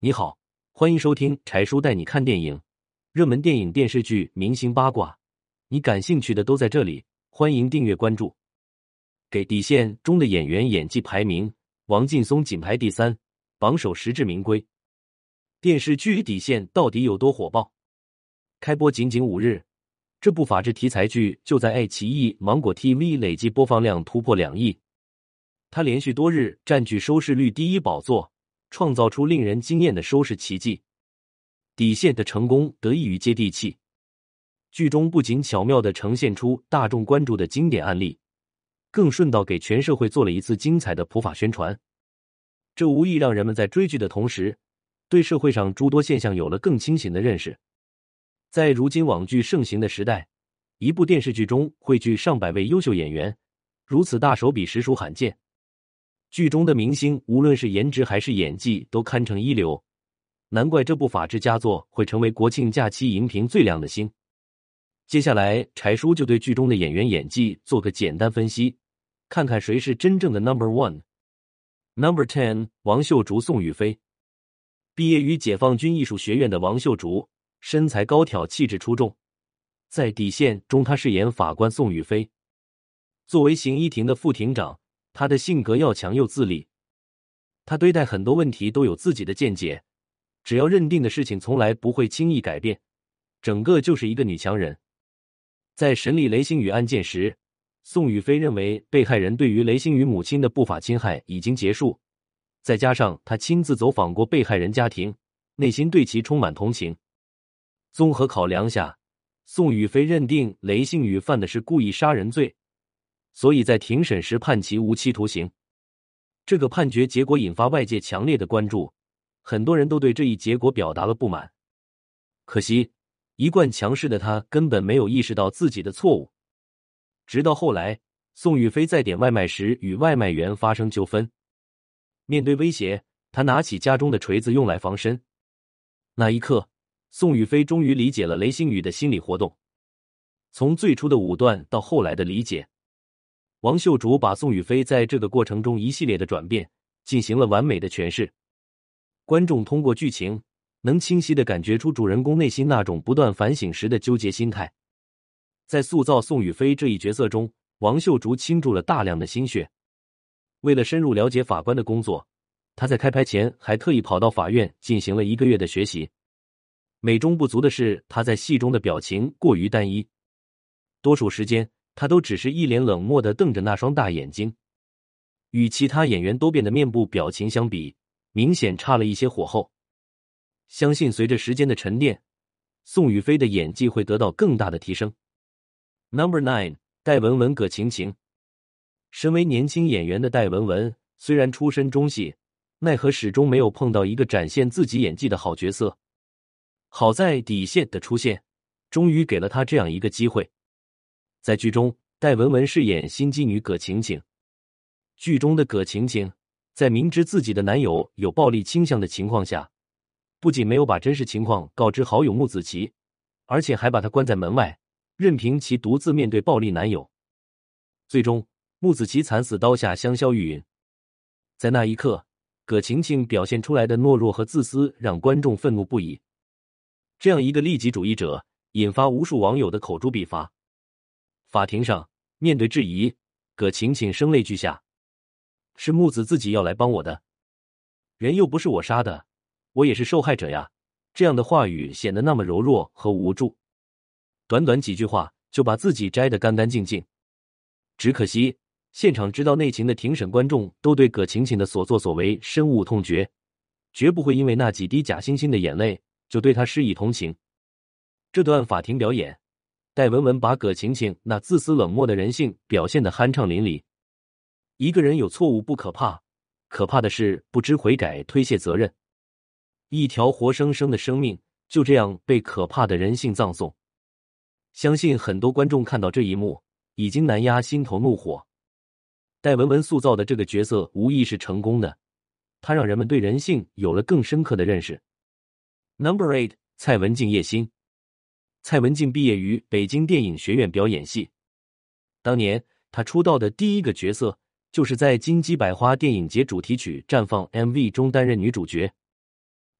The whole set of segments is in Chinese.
你好，欢迎收听柴叔带你看电影，热门电影、电视剧、明星八卦，你感兴趣的都在这里。欢迎订阅关注。给底线中的演员演技排名，王劲松仅排第三，榜首实至名归。电视剧《底线》到底有多火爆？开播仅仅五日，这部法制题材剧就在爱奇艺、芒果 TV 累计播放量突破两亿，它连续多日占据收视率第一宝座。创造出令人惊艳的收视奇迹，底线的成功得益于接地气。剧中不仅巧妙的呈现出大众关注的经典案例，更顺道给全社会做了一次精彩的普法宣传。这无疑让人们在追剧的同时，对社会上诸多现象有了更清醒的认识。在如今网剧盛行的时代，一部电视剧中汇聚上百位优秀演员，如此大手笔实属罕见。剧中的明星，无论是颜值还是演技，都堪称一流，难怪这部法制佳作会成为国庆假期荧屏最亮的星。接下来，柴叔就对剧中的演员演技做个简单分析，看看谁是真正的 Number One。Number Ten，王秀竹、宋雨霏。毕业于解放军艺术学院的王秀竹，身材高挑，气质出众。在《底线》中，她饰演法官宋雨霏。作为刑一庭的副庭长。他的性格要强又自立，他对待很多问题都有自己的见解，只要认定的事情从来不会轻易改变，整个就是一个女强人。在审理雷星宇案件时，宋雨霏认为被害人对于雷星宇母亲的不法侵害已经结束，再加上他亲自走访过被害人家庭，内心对其充满同情。综合考量下，宋雨霏认定雷星宇犯的是故意杀人罪。所以在庭审时判其无期徒刑，这个判决结果引发外界强烈的关注，很多人都对这一结果表达了不满。可惜，一贯强势的他根本没有意识到自己的错误。直到后来，宋雨霏在点外卖时与外卖员发生纠纷，面对威胁，他拿起家中的锤子用来防身。那一刻，宋雨霏终于理解了雷星宇的心理活动，从最初的武断到后来的理解。王秀竹把宋雨霏在这个过程中一系列的转变进行了完美的诠释，观众通过剧情能清晰的感觉出主人公内心那种不断反省时的纠结心态。在塑造宋雨霏这一角色中，王秀竹倾注了大量的心血。为了深入了解法官的工作，他在开拍前还特意跑到法院进行了一个月的学习。美中不足的是，他在戏中的表情过于单一，多数时间。他都只是一脸冷漠的瞪着那双大眼睛，与其他演员多变的面部表情相比，明显差了一些火候。相信随着时间的沉淀，宋雨霏的演技会得到更大的提升。Number nine，戴文文、葛晴晴。身为年轻演员的戴文文，虽然出身中戏，奈何始终没有碰到一个展现自己演技的好角色。好在底线的出现，终于给了他这样一个机会。在剧中，戴文文饰演心机女葛晴晴。剧中的葛晴晴在明知自己的男友有暴力倾向的情况下，不仅没有把真实情况告知好友木子琪，而且还把他关在门外，任凭其独自面对暴力男友。最终，木子琪惨死刀下，香消玉殒。在那一刻，葛晴晴表现出来的懦弱和自私让观众愤怒不已。这样一个利己主义者，引发无数网友的口诛笔伐。法庭上，面对质疑，葛晴晴声泪俱下：“是木子自己要来帮我的，人又不是我杀的，我也是受害者呀。”这样的话语显得那么柔弱和无助，短短几句话就把自己摘得干干净净。只可惜，现场知道内情的庭审观众都对葛晴晴的所作所为深恶痛绝，绝不会因为那几滴假惺惺的眼泪就对她施以同情。这段法庭表演。戴文文把葛晴晴那自私冷漠的人性表现得酣畅淋漓。一个人有错误不可怕，可怕的是不知悔改、推卸责任。一条活生生的生命就这样被可怕的人性葬送。相信很多观众看到这一幕，已经难压心头怒火。戴文文塑造的这个角色无疑是成功的，他让人们对人性有了更深刻的认识。Number eight，蔡文静叶心。蔡文静毕业于北京电影学院表演系，当年她出道的第一个角色就是在金鸡百花电影节主题曲《绽放》MV 中担任女主角。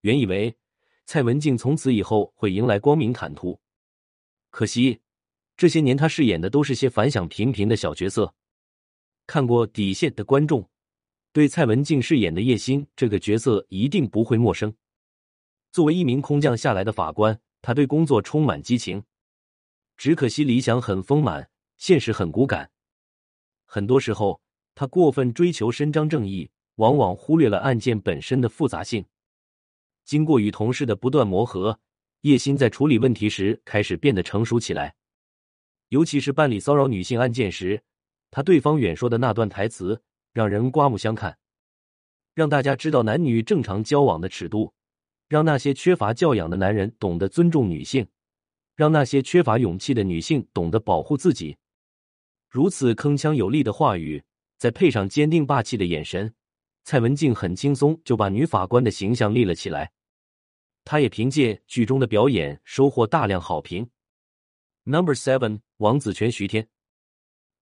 原以为蔡文静从此以后会迎来光明坦途，可惜这些年她饰演的都是些反响平平的小角色。看过《底线》的观众，对蔡文静饰演的叶欣这个角色一定不会陌生。作为一名空降下来的法官，他对工作充满激情，只可惜理想很丰满，现实很骨感。很多时候，他过分追求伸张正义，往往忽略了案件本身的复杂性。经过与同事的不断磨合，叶欣在处理问题时开始变得成熟起来。尤其是办理骚扰女性案件时，他对方远说的那段台词让人刮目相看，让大家知道男女正常交往的尺度，让那些缺乏教养的男人懂得尊重女性，让那些缺乏勇气的女性懂得保护自己。如此铿锵有力的话语，再配上坚定霸气的眼神，蔡文静很轻松就把女法官的形象立了起来。她也凭借剧中的表演收获大量好评。Number seven，王子权徐天。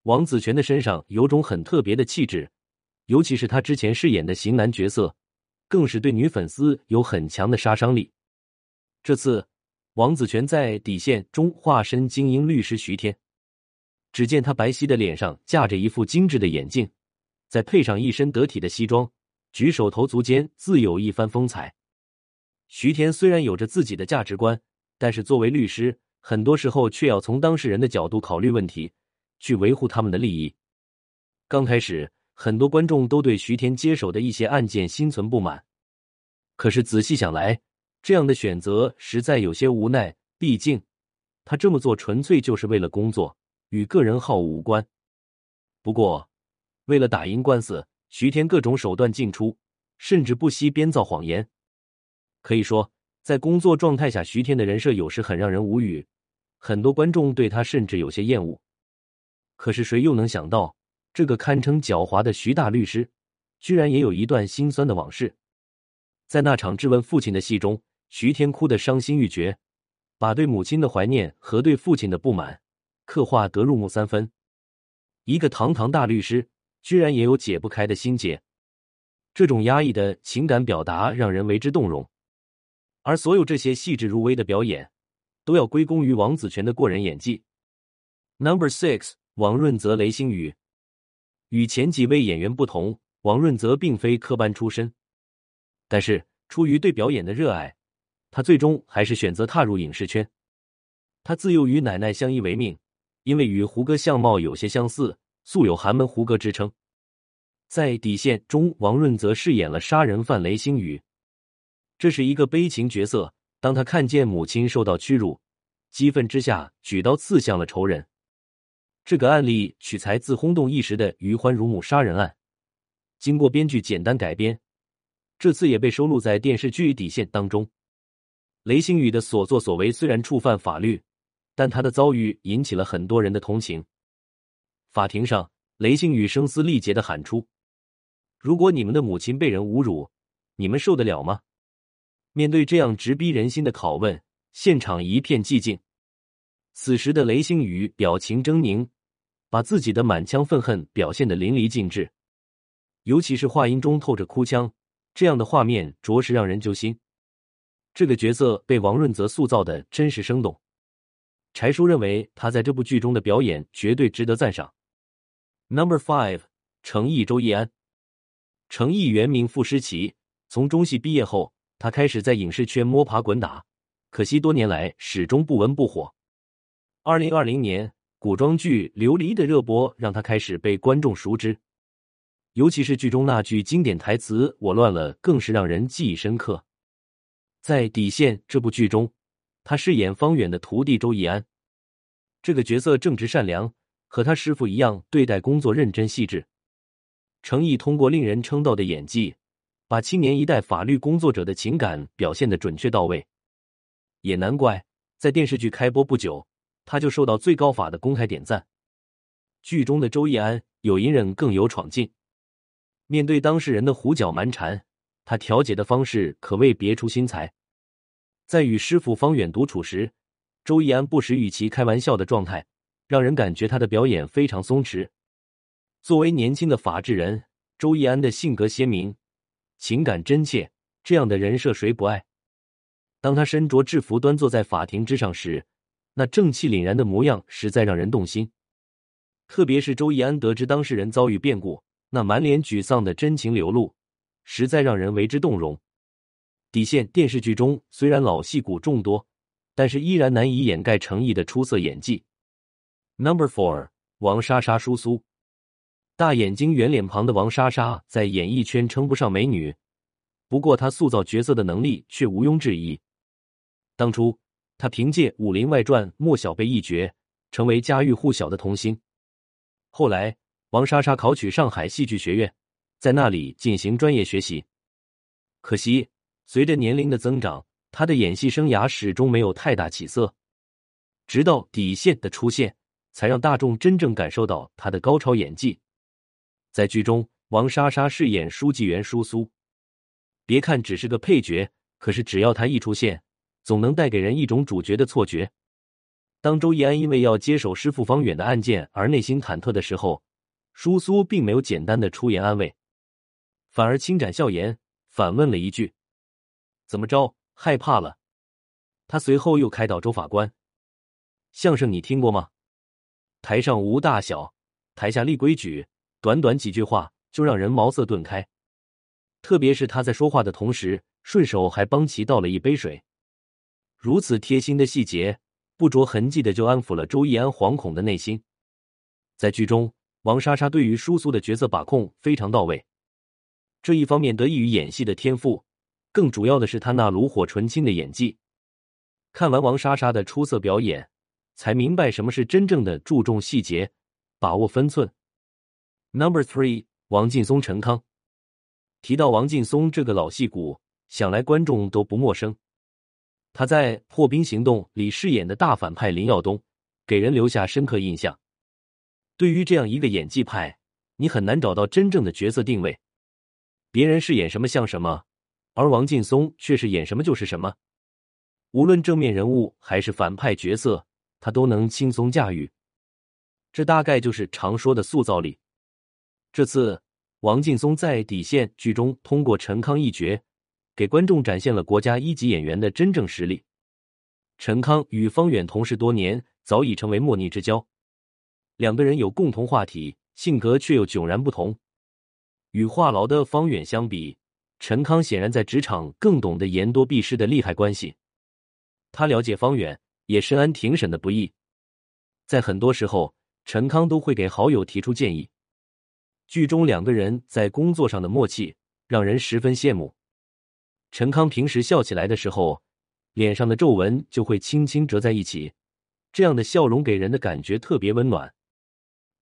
王子权的身上有种很特别的气质，尤其是他之前饰演的型男角色，更是对女粉丝有很强的杀伤力。这次，王子权在《底线》中化身精英律师徐天。只见他白皙的脸上架着一副精致的眼镜，再配上一身得体的西装，举手投足间自有一番风采。徐天虽然有着自己的价值观，但是作为律师，很多时候却要从当事人的角度考虑问题，去维护他们的利益。刚开始，很多观众都对徐天接手的一些案件心存不满，可是仔细想来，这样的选择实在有些无奈。毕竟，他这么做纯粹就是为了工作。与个人好无关。不过，为了打赢官司，徐天各种手段尽出，甚至不惜编造谎言。可以说，在工作状态下，徐天的人设有时很让人无语，很多观众对他甚至有些厌恶。可是，谁又能想到，这个堪称狡猾的徐大律师，居然也有一段心酸的往事。在那场质问父亲的戏中，徐天哭得伤心欲绝，把对母亲的怀念和对父亲的不满。刻画得入木三分，一个堂堂大律师，居然也有解不开的心结。这种压抑的情感表达让人为之动容，而所有这些细致入微的表演，都要归功于王子权的过人演技。Number six，王润泽、雷星宇。与前几位演员不同，王润泽并非科班出身，但是出于对表演的热爱，他最终还是选择踏入影视圈。他自幼与奶奶相依为命。因为与胡歌相貌有些相似，素有“寒门胡歌”之称。在《底线》中，王润泽饰演了杀人犯雷星宇，这是一个悲情角色。当他看见母亲受到屈辱，激愤之下举刀刺向了仇人。这个案例取材自轰动一时的余欢乳母杀人案，经过编剧简单改编，这次也被收录在电视剧《底线》当中。雷星宇的所作所为虽然触犯法律。但他的遭遇引起了很多人的同情。法庭上，雷星宇声嘶力竭的喊出：“如果你们的母亲被人侮辱，你们受得了吗？”面对这样直逼人心的拷问，现场一片寂静。此时的雷星宇表情狰狞，把自己的满腔愤恨表现的淋漓尽致，尤其是话音中透着哭腔，这样的画面着实让人揪心。这个角色被王润泽塑造的真实生动。柴叔认为他在这部剧中的表演绝对值得赞赏。Number five，程毅周易安。程毅原名傅诗琪，从中戏毕业后，他开始在影视圈摸爬滚打，可惜多年来始终不温不火。二零二零年，古装剧《琉璃》的热播让他开始被观众熟知，尤其是剧中那句经典台词“我乱了”，更是让人记忆深刻。在《底线》这部剧中。他饰演方远的徒弟周易安，这个角色正直善良，和他师傅一样对待工作认真细致。程毅通过令人称道的演技，把青年一代法律工作者的情感表现的准确到位。也难怪，在电视剧开播不久，他就受到最高法的公开点赞。剧中的周易安有隐忍，更有闯劲。面对当事人的胡搅蛮缠，他调解的方式可谓别出心裁。在与师傅方远独处时，周易安不时与其开玩笑的状态，让人感觉他的表演非常松弛。作为年轻的法治人，周易安的性格鲜明，情感真切，这样的人设谁不爱？当他身着制服端坐在法庭之上时，那正气凛然的模样实在让人动心。特别是周易安得知当事人遭遇变故，那满脸沮丧的真情流露，实在让人为之动容。底线电视剧中虽然老戏骨众多，但是依然难以掩盖诚意的出色演技。Number four，王莎莎叔苏，大眼睛圆脸庞的王莎莎在演艺圈称不上美女，不过她塑造角色的能力却毋庸置疑。当初，他凭借《武林外传》莫小贝一角，成为家喻户晓的童星。后来，王莎莎考取上海戏剧学院，在那里进行专业学习。可惜，随着年龄的增长，她的演戏生涯始终没有太大起色。直到《底线》的出现。才让大众真正感受到他的高超演技。在剧中，王莎莎饰演书记员舒苏。别看只是个配角，可是只要她一出现，总能带给人一种主角的错觉。当周易安因为要接手师傅方远的案件而内心忐忑的时候，舒苏并没有简单的出言安慰，反而轻展笑颜，反问了一句：“怎么着，害怕了？”他随后又开导周法官：“相声你听过吗？”台上无大小，台下立规矩。短短几句话就让人茅塞顿开。特别是他在说话的同时，顺手还帮其倒了一杯水。如此贴心的细节，不着痕迹的就安抚了周易安惶恐的内心。在剧中，王莎莎对于舒苏的角色把控非常到位。这一方面得益于演戏的天赋，更主要的是她那炉火纯青的演技。看完王莎莎的出色表演。才明白什么是真正的注重细节，把握分寸。Number three，王劲松、陈康。提到王劲松这个老戏骨，想来观众都不陌生。他在《破冰行动》里饰演的大反派林耀东，给人留下深刻印象。对于这样一个演技派，你很难找到真正的角色定位。别人是演什么像什么，而王劲松却是演什么就是什么。无论正面人物还是反派角色。他都能轻松驾驭，这大概就是常说的塑造力。这次王劲松在《底线》剧中通过陈康一角，给观众展现了国家一级演员的真正实力。陈康与方远同事多年，早已成为莫逆之交。两个人有共同话题，性格却又迥然不同。与话痨的方远相比，陈康显然在职场更懂得言多必失的利害关系。他了解方远。也深谙庭审的不易，在很多时候，陈康都会给好友提出建议。剧中两个人在工作上的默契让人十分羡慕。陈康平时笑起来的时候，脸上的皱纹就会轻轻折在一起，这样的笑容给人的感觉特别温暖。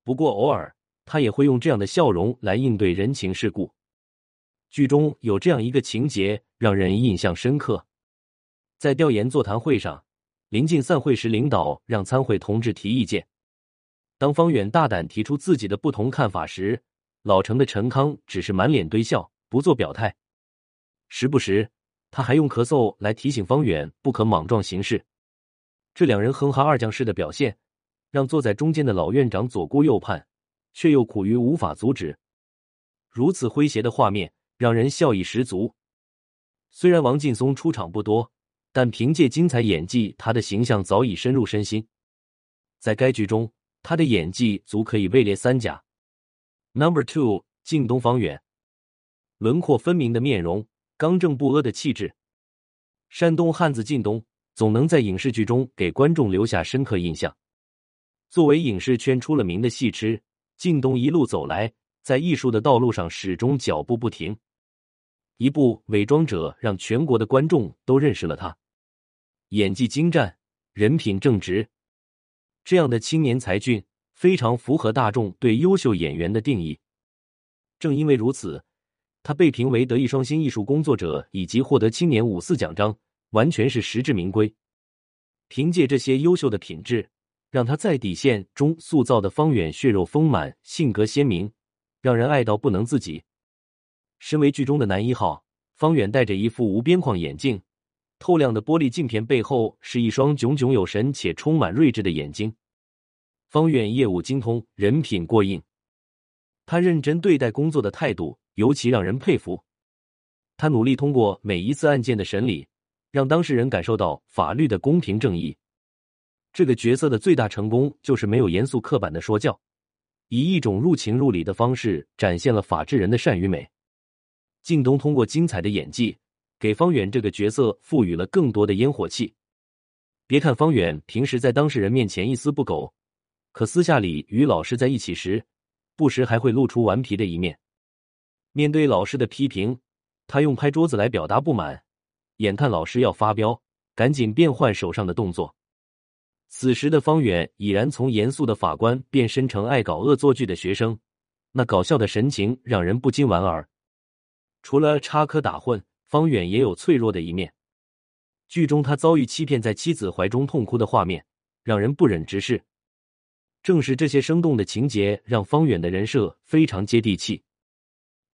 不过偶尔他也会用这样的笑容来应对人情世故。剧中有这样一个情节让人印象深刻，在调研座谈会上。临近散会时，领导让参会同志提意见。当方远大胆提出自己的不同看法时，老成的陈康只是满脸堆笑，不做表态。时不时，他还用咳嗽来提醒方远不可莽撞行事。这两人哼哈二将式的表现，让坐在中间的老院长左顾右盼，却又苦于无法阻止。如此诙谐的画面，让人笑意十足。虽然王劲松出场不多。但凭借精彩演技，他的形象早已深入身心。在该剧中，他的演技足可以位列三甲。Number two，靳东方远，轮廓分明的面容，刚正不阿的气质，山东汉子靳东总能在影视剧中给观众留下深刻印象。作为影视圈出了名的戏痴，靳东一路走来，在艺术的道路上始终脚步不停。一部《伪装者》让全国的观众都认识了他，演技精湛，人品正直，这样的青年才俊非常符合大众对优秀演员的定义。正因为如此，他被评为德艺双馨艺术工作者，以及获得青年五四奖章，完全是实至名归。凭借这些优秀的品质，让他在底线中塑造的方远血肉丰满，性格鲜明，让人爱到不能自己。身为剧中的男一号，方远戴着一副无边框眼镜，透亮的玻璃镜片背后是一双炯炯有神且充满睿智的眼睛。方远业务精通，人品过硬，他认真对待工作的态度尤其让人佩服。他努力通过每一次案件的审理，让当事人感受到法律的公平正义。这个角色的最大成功就是没有严肃刻板的说教，以一种入情入理的方式展现了法治人的善与美。靳东通过精彩的演技，给方远这个角色赋予了更多的烟火气。别看方远平时在当事人面前一丝不苟，可私下里与老师在一起时，不时还会露出顽皮的一面。面对老师的批评，他用拍桌子来表达不满。眼看老师要发飙，赶紧变换手上的动作。此时的方远已然从严肃的法官变身成爱搞恶作剧的学生，那搞笑的神情让人不禁莞尔。除了插科打诨，方远也有脆弱的一面。剧中他遭遇欺骗，在妻子怀中痛哭的画面，让人不忍直视。正是这些生动的情节，让方远的人设非常接地气，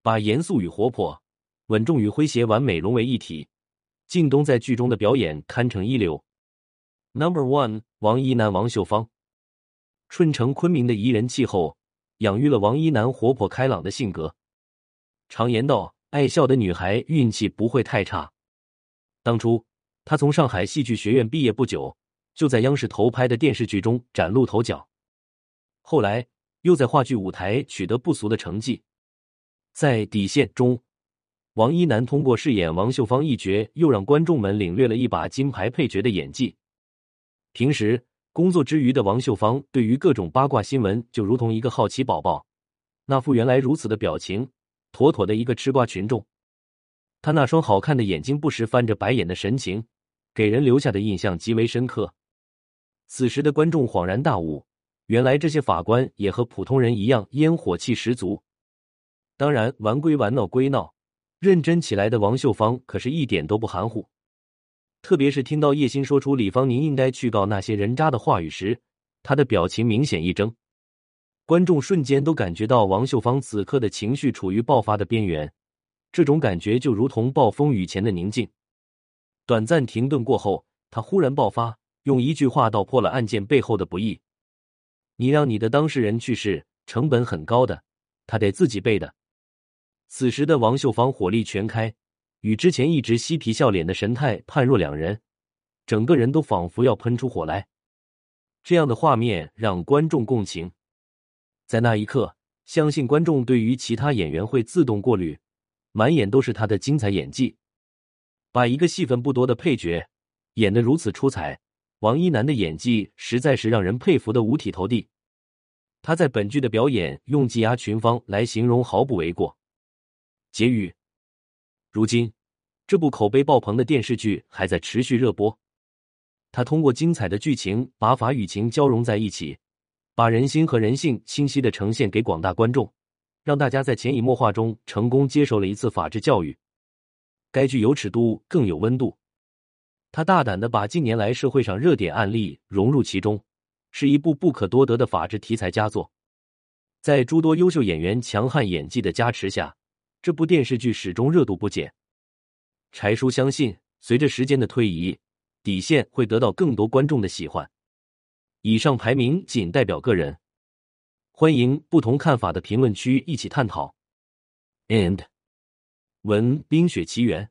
把严肃与活泼、稳重与诙谐完美融为一体。靳东在剧中的表演堪称一流。Number one，王一楠、王秀芳。春城昆明的宜人气候，养育了王一楠活泼开朗的性格。常言道，爱笑的女孩运气不会太差。当初她从上海戏剧学院毕业不久，就在央视投拍的电视剧中崭露头角。后来又在话剧舞台取得不俗的成绩，在底线中。王一楠通过饰演王秀芳一角，又让观众们领略了一把金牌配角的演技。平时工作之余的王秀芳，对于各种八卦新闻就如同一个好奇宝宝，那副原来如此的表情，妥妥的一个吃瓜群众。他那双好看的眼睛，不时翻着白眼的神情，给人留下的印象极为深刻。此时的观众恍然大悟，原来这些法官也和普通人一样，烟火气十足。当然，玩归玩，闹归闹。认真起来的王秀芳可是一点都不含糊，特别是听到叶欣说出李芳宁应该去告那些人渣的话语时，她的表情明显一怔，观众瞬间都感觉到王秀芳此刻的情绪处于爆发的边缘，这种感觉就如同暴风雨前的宁静。短暂停顿过后，他忽然爆发，用一句话道破了案件背后的不易：“你让你的当事人去世，成本很高的，他得自己背的。”此时的王秀芳火力全开，与之前一直嬉皮笑脸的神态判若两人，整个人都仿佛要喷出火来。这样的画面让观众共情，在那一刻，相信观众对于其他演员会自动过滤，满眼都是他的精彩演技。把一个戏份不多的配角演得如此出彩，王一楠的演技实在是让人佩服的五体投地。他在本剧的表演用技压群芳来形容毫不为过。结语：如今，这部口碑爆棚的电视剧还在持续热播。它通过精彩的剧情，把法与情交融在一起，把人心和人性清晰的呈现给广大观众，让大家在潜移默化中成功接受了一次法治教育。该剧有尺度，更有温度。他大胆的把近年来社会上热点案例融入其中，是一部不可多得的法治题材佳作。在诸多优秀演员强悍演技的加持下。这部电视剧始终热度不减，柴叔相信，随着时间的推移，底线会得到更多观众的喜欢。以上排名仅代表个人，欢迎不同看法的评论区一起探讨。And，文《冰雪奇缘》。